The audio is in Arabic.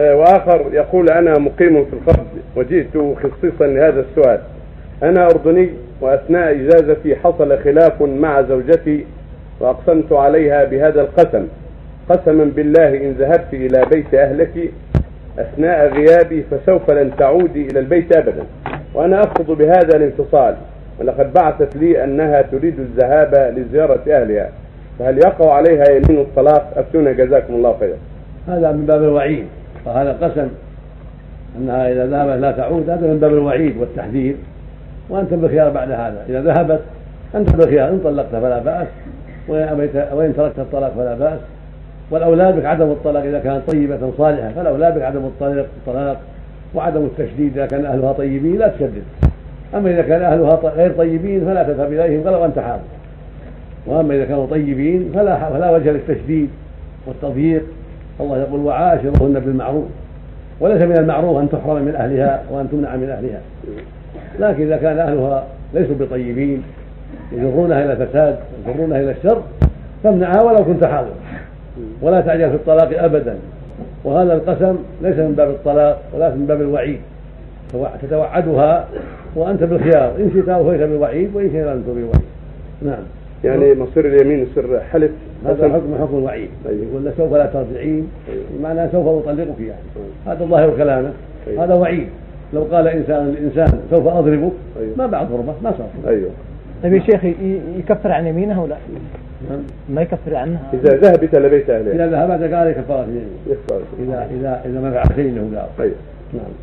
آه، وآخر يقول أنا مقيم في القصد وجئت خصيصا لهذا السؤال. أنا أردني وأثناء إجازتي حصل خلاف مع زوجتي وأقسمت عليها بهذا القسم. قسما بالله إن ذهبت إلى بيت أهلك أثناء غيابي فسوف لن تعودي إلى البيت أبدا. وأنا أرفض بهذا الانفصال ولقد بعثت لي أنها تريد الذهاب لزيارة أهلها. فهل يقع عليها يمين الطلاق؟ أفتونا جزاكم الله خيرا. هذا من باب الوعيد. وهذا قسم أنها إذا ذهبت لا تعود هذا من باب الوعيد والتحذير. وأنت بالخيار بعد هذا. إذا ذهبت أنت بالخيار إن طلقت فلا بأس وإن تركت الطلاق فلا بأس. والأولى بك عدم الطلاق إذا كانت طيبة صالحة فالأولى بك عدم الطلاق وعدم التشديد إذا كان أهلها طيبين لا تشدد. أما إذا كان أهلها غير طيبين فلا تذهب إليهم ولو أنت حاضر. وأما إذا كانوا طيبين فلا فلا وجه للتشديد والتضييق. الله يقول وعاشرهن بالمعروف. وليس من المعروف أن تحرم من أهلها وأن تمنع من أهلها. لكن إذا كان أهلها ليسوا بطيبين يجرونها إلى الفساد يجرونها إلى الشر فامنعها ولو كنت حاضرا ولا تعجل في الطلاق أبدا. وهذا القسم ليس من باب الطلاق ولا من باب الوعيد. تتوعدها وأنت بالخيار إن شئت أوفيت بالوعيد وإن شئت لم بالوعيد نعم. يعني مصير اليمين يصير حلف هذا حكم حكم الوعيد طيب. يقول سوف لا ترجعين. طيب. معناه سوف أطلقك يعني. طيب. هذا ظاهر كلامه. هذا وعيد. لو قال إنسان لانسان سوف أضربك. ما بعد ضربة ما صار. أيوه. طيب يا شيخ يكفر عن يمينه ولا؟ نعم. ما يكفر عنها إذا ذهبت لبيت اهلها إذا ذهبت قال كفاره يمين اذا اذا إذا منع سيده قال طيب. نعم.